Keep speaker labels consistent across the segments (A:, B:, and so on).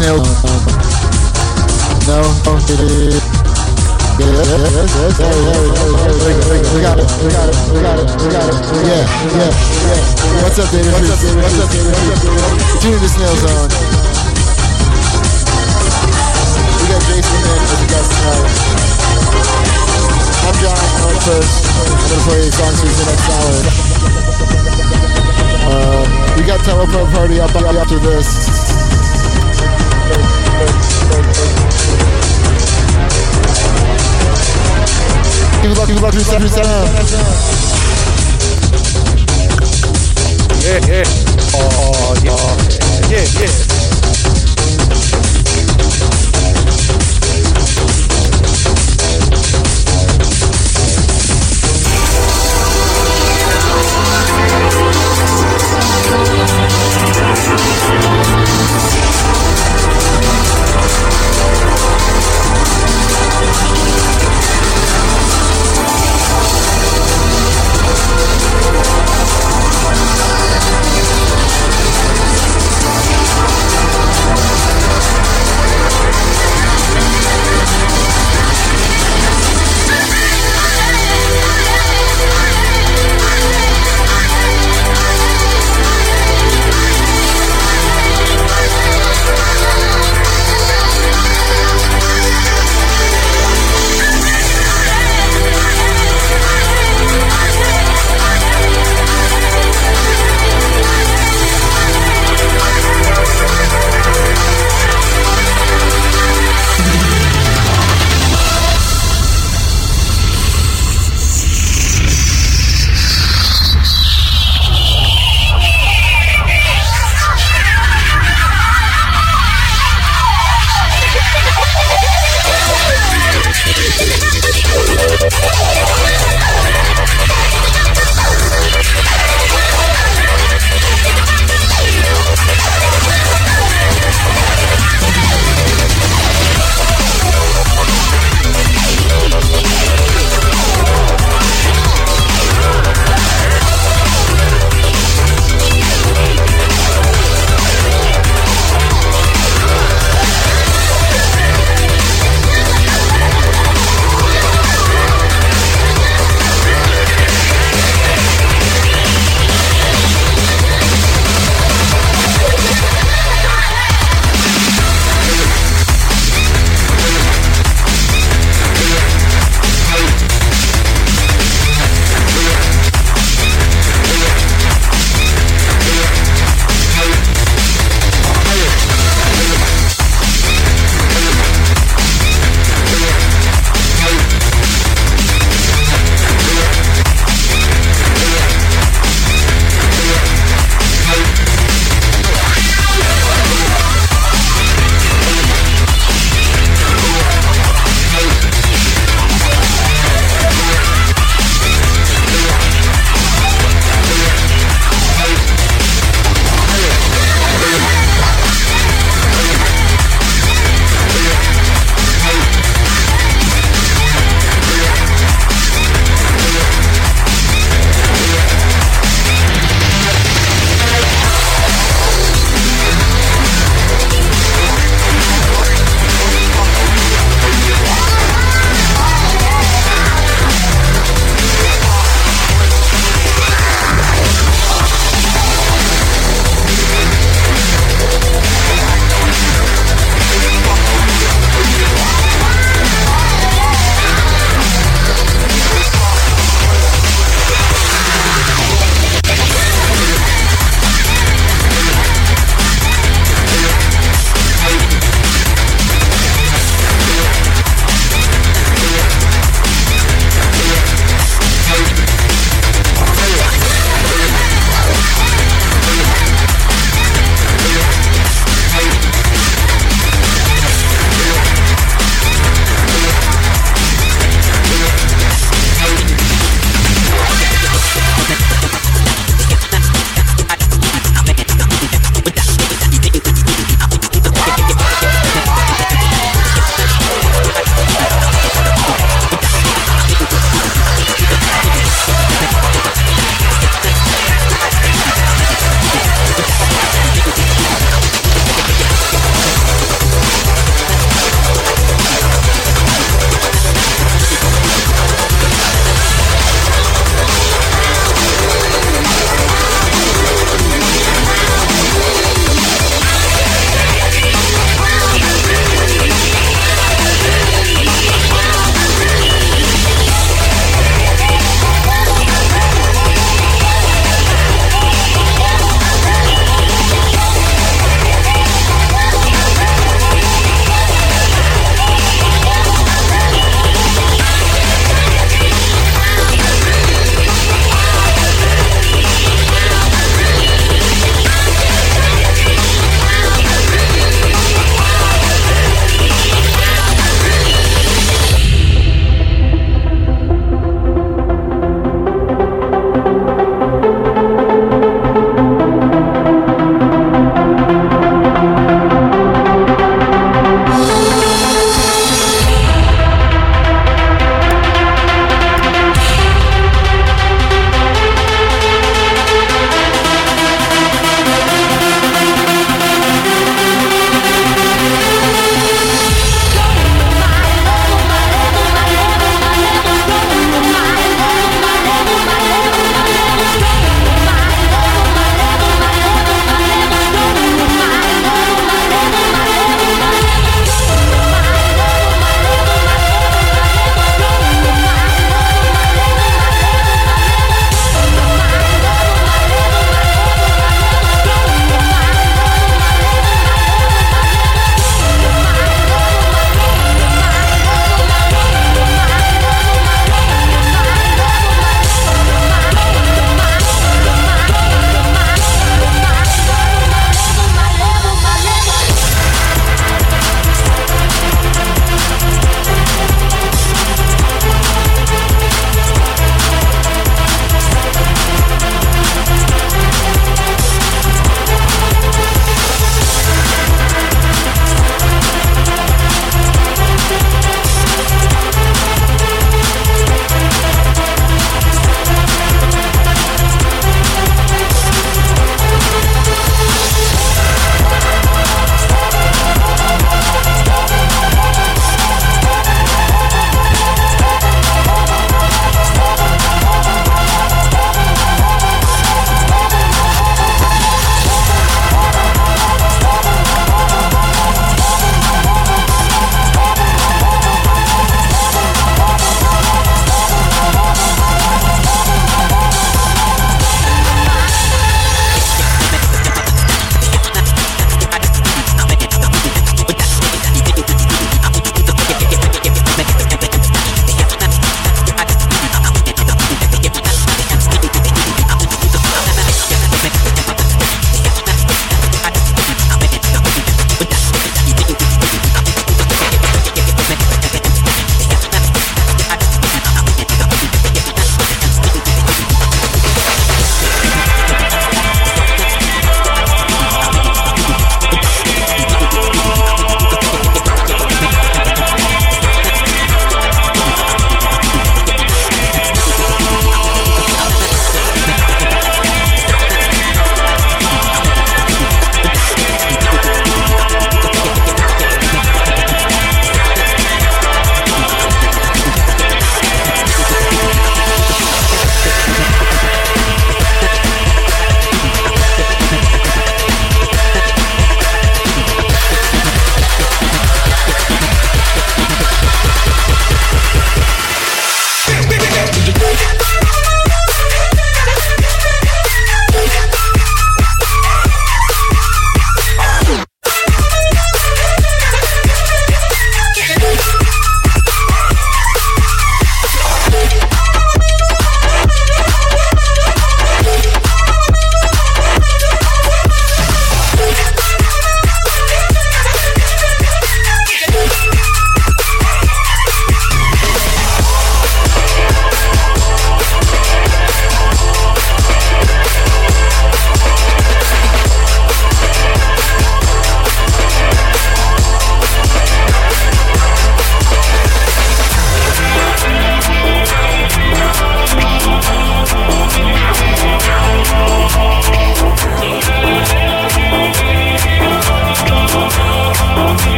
A: Snail. No? Yes, yes, yes, we got it, we got it, we got it, we got it. Yeah, yeah, yeah. What's up, Fruits? What's up, Data Fruits? Tune into Snail Zone. We got Jason in as a guest tonight. I'm John, I'm up first. I'm gonna play songs for the next hour. Uh, we got Telepro Party up after this.
B: Yeah, yeah. Oh, yeah. Yeah, yeah.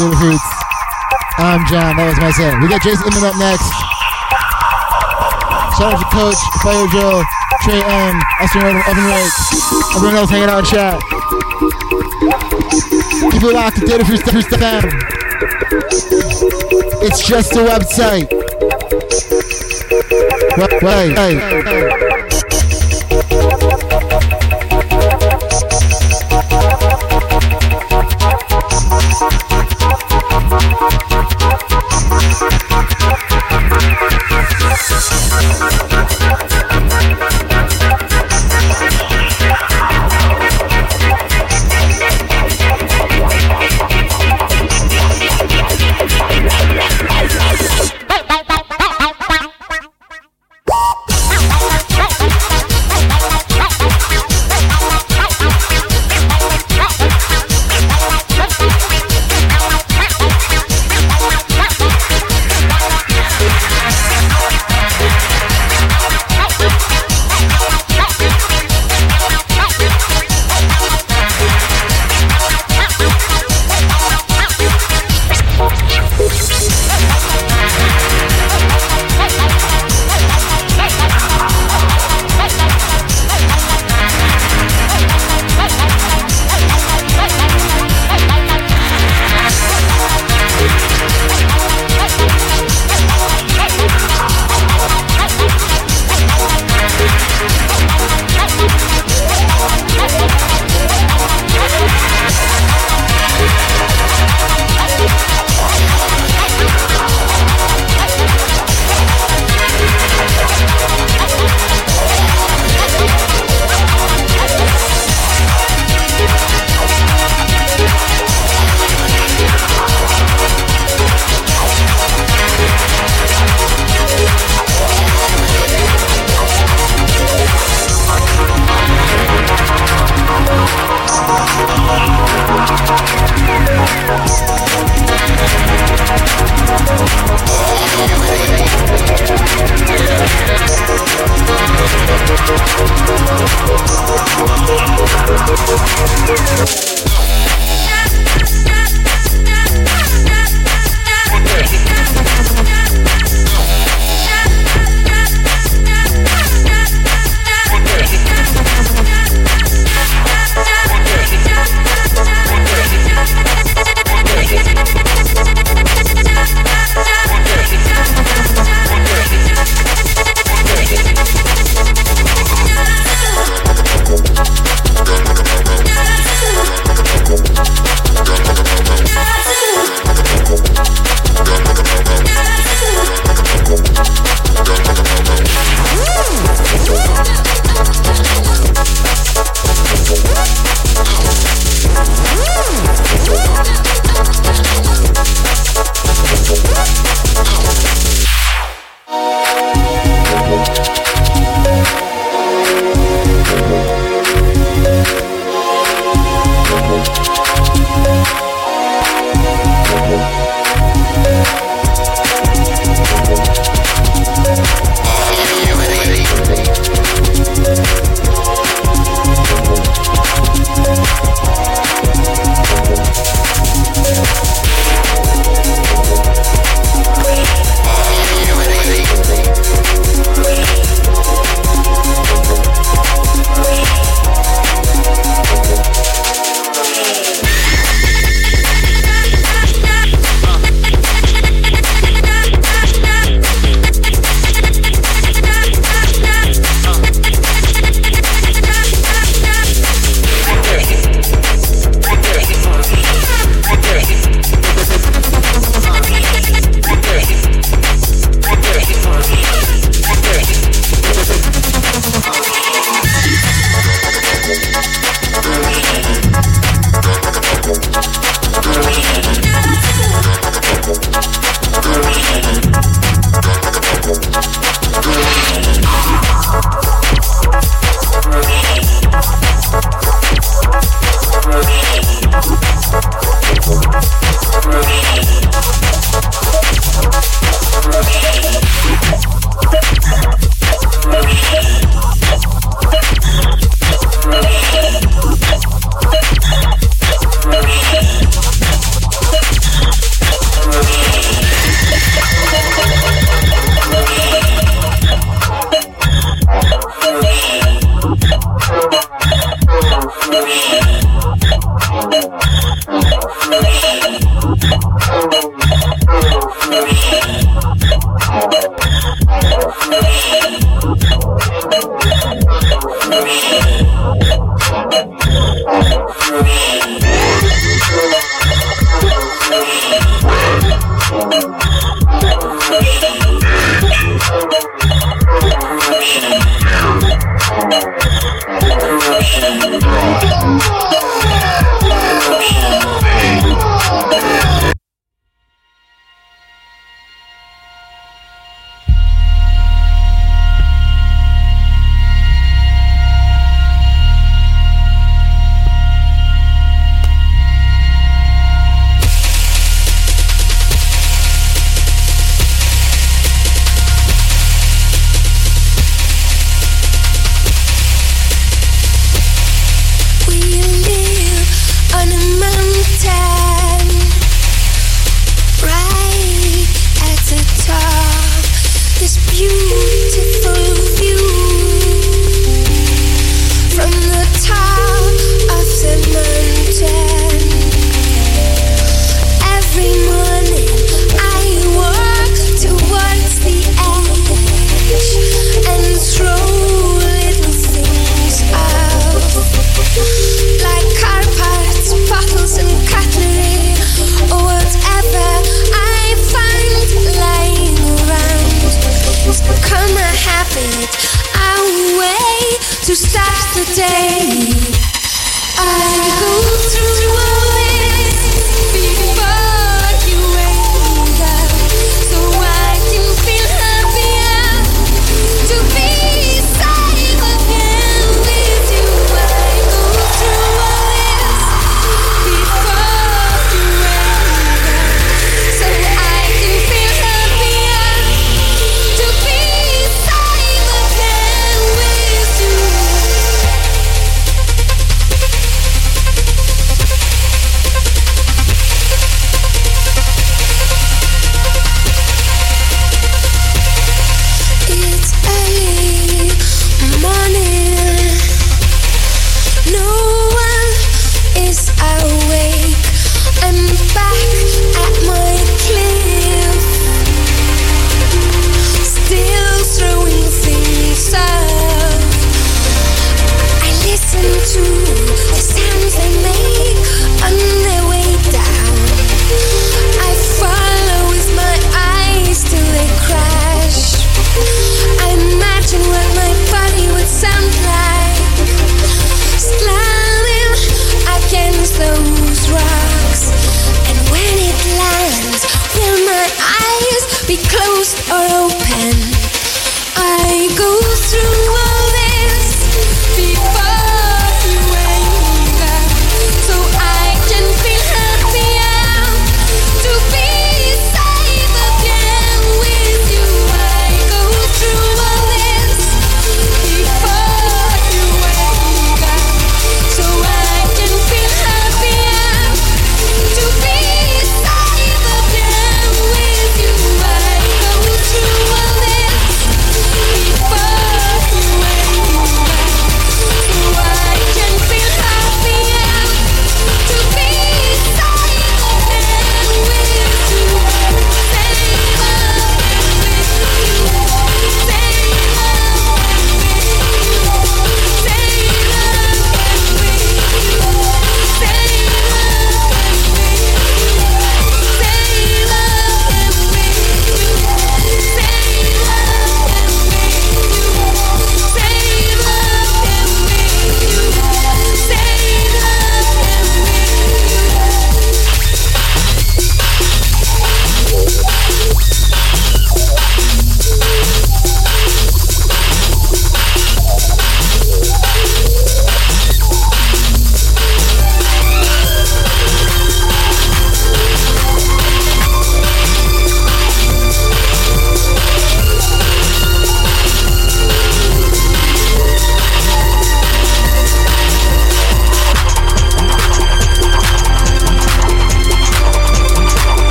C: Still Roots. I'm
A: John. That was my set. We got Jason Inman up next. Shout out to Coach, Fire Joe, Trey M, Austin Roden, Evan Wright, everyone else hanging out in chat. Keep it locked to Data Fruits FM. It's just a website.
D: Wait, wait, wait.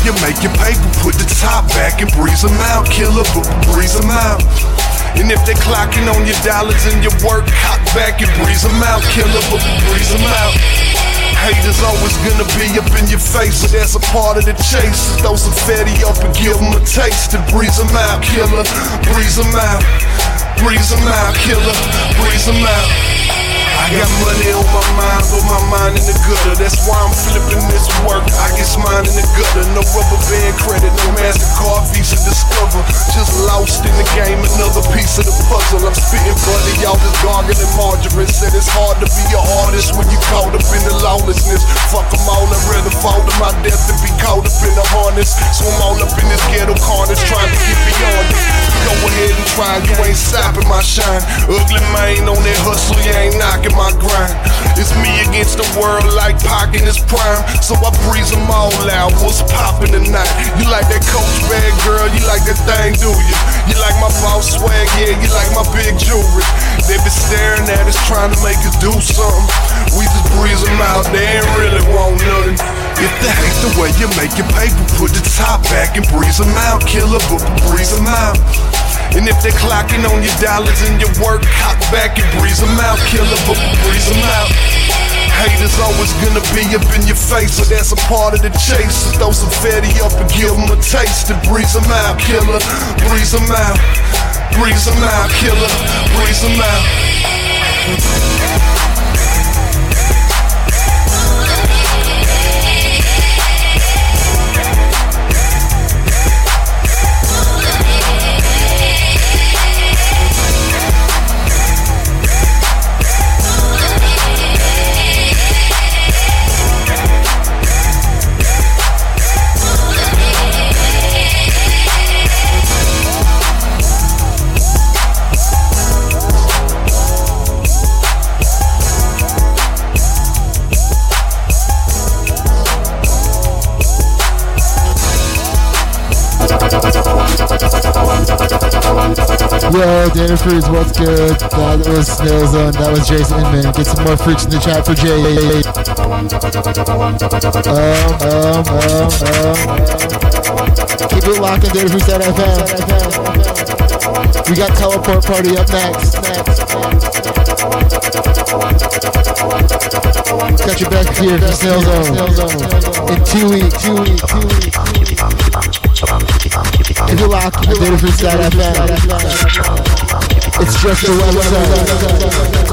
D: Hate you make your paper, put the top back and breeze them out. Killer, but breeze them out. And if they clocking on your dollars and your work, cock back and breeze them out. Killer, but breeze them out. Haters always gonna be up in your face, but that's a part of the chase. Throw some fatty up and give them a taste and breeze them out. Killer, breeze them out. Breeze them out, killer, breeze them out. I got money on my mind, but my mind in the gutter. That's why I'm flipping this work. I get mine in the gutter. No rubber band credit, no MasterCard Visa Discover. Just lost in the game, another piece of the puzzle. I'm spitting buddy, y'all just gargling margarine. Said it's hard to be an artist when you caught up in the lawlessness. Fuck them all, I'd rather fall to my death than be caught up in the harness. So I'm all up in this ghetto carnage, trying to get beyond it. Go ahead and try, you ain't stopping my shine. Ugly man on that hustle, you ain't knocking my grind. It's me against the world like Pac in his prime. So I breeze them all out. What's poppin' tonight? You like that coach bag, girl? You like that thing, do you? You like my boss swag? Yeah, you like my big jewelry. They been staring at us, trying to make us do something. We just breeze them out. They ain't really want nothing. If they hate the way you make your paper, put the top back and breeze them out. Killer, but breeze them out. And if they're clocking on your dollars and your work, cock back and breeze them out. Killer, but breeze them out. Haters always gonna be up in your face, so that's a part of the chase. So throw some fatty up and give them a taste and breeze them out. Killer, breeze them out. Breeze them out, killer, breeze them out.
A: Yo, Dana Freeze, what's good? That was Snail. That was Jason Inman. Get some more freaks in the chat for Jay. Um, um, um, um. Keep it locked on Dana Freeze FM. We got Teleport Party up next. Got your back here for Snail Zone. In two weeks. Two weeks. Two weeks. It locked on Dana Freeze FM. It's just a website.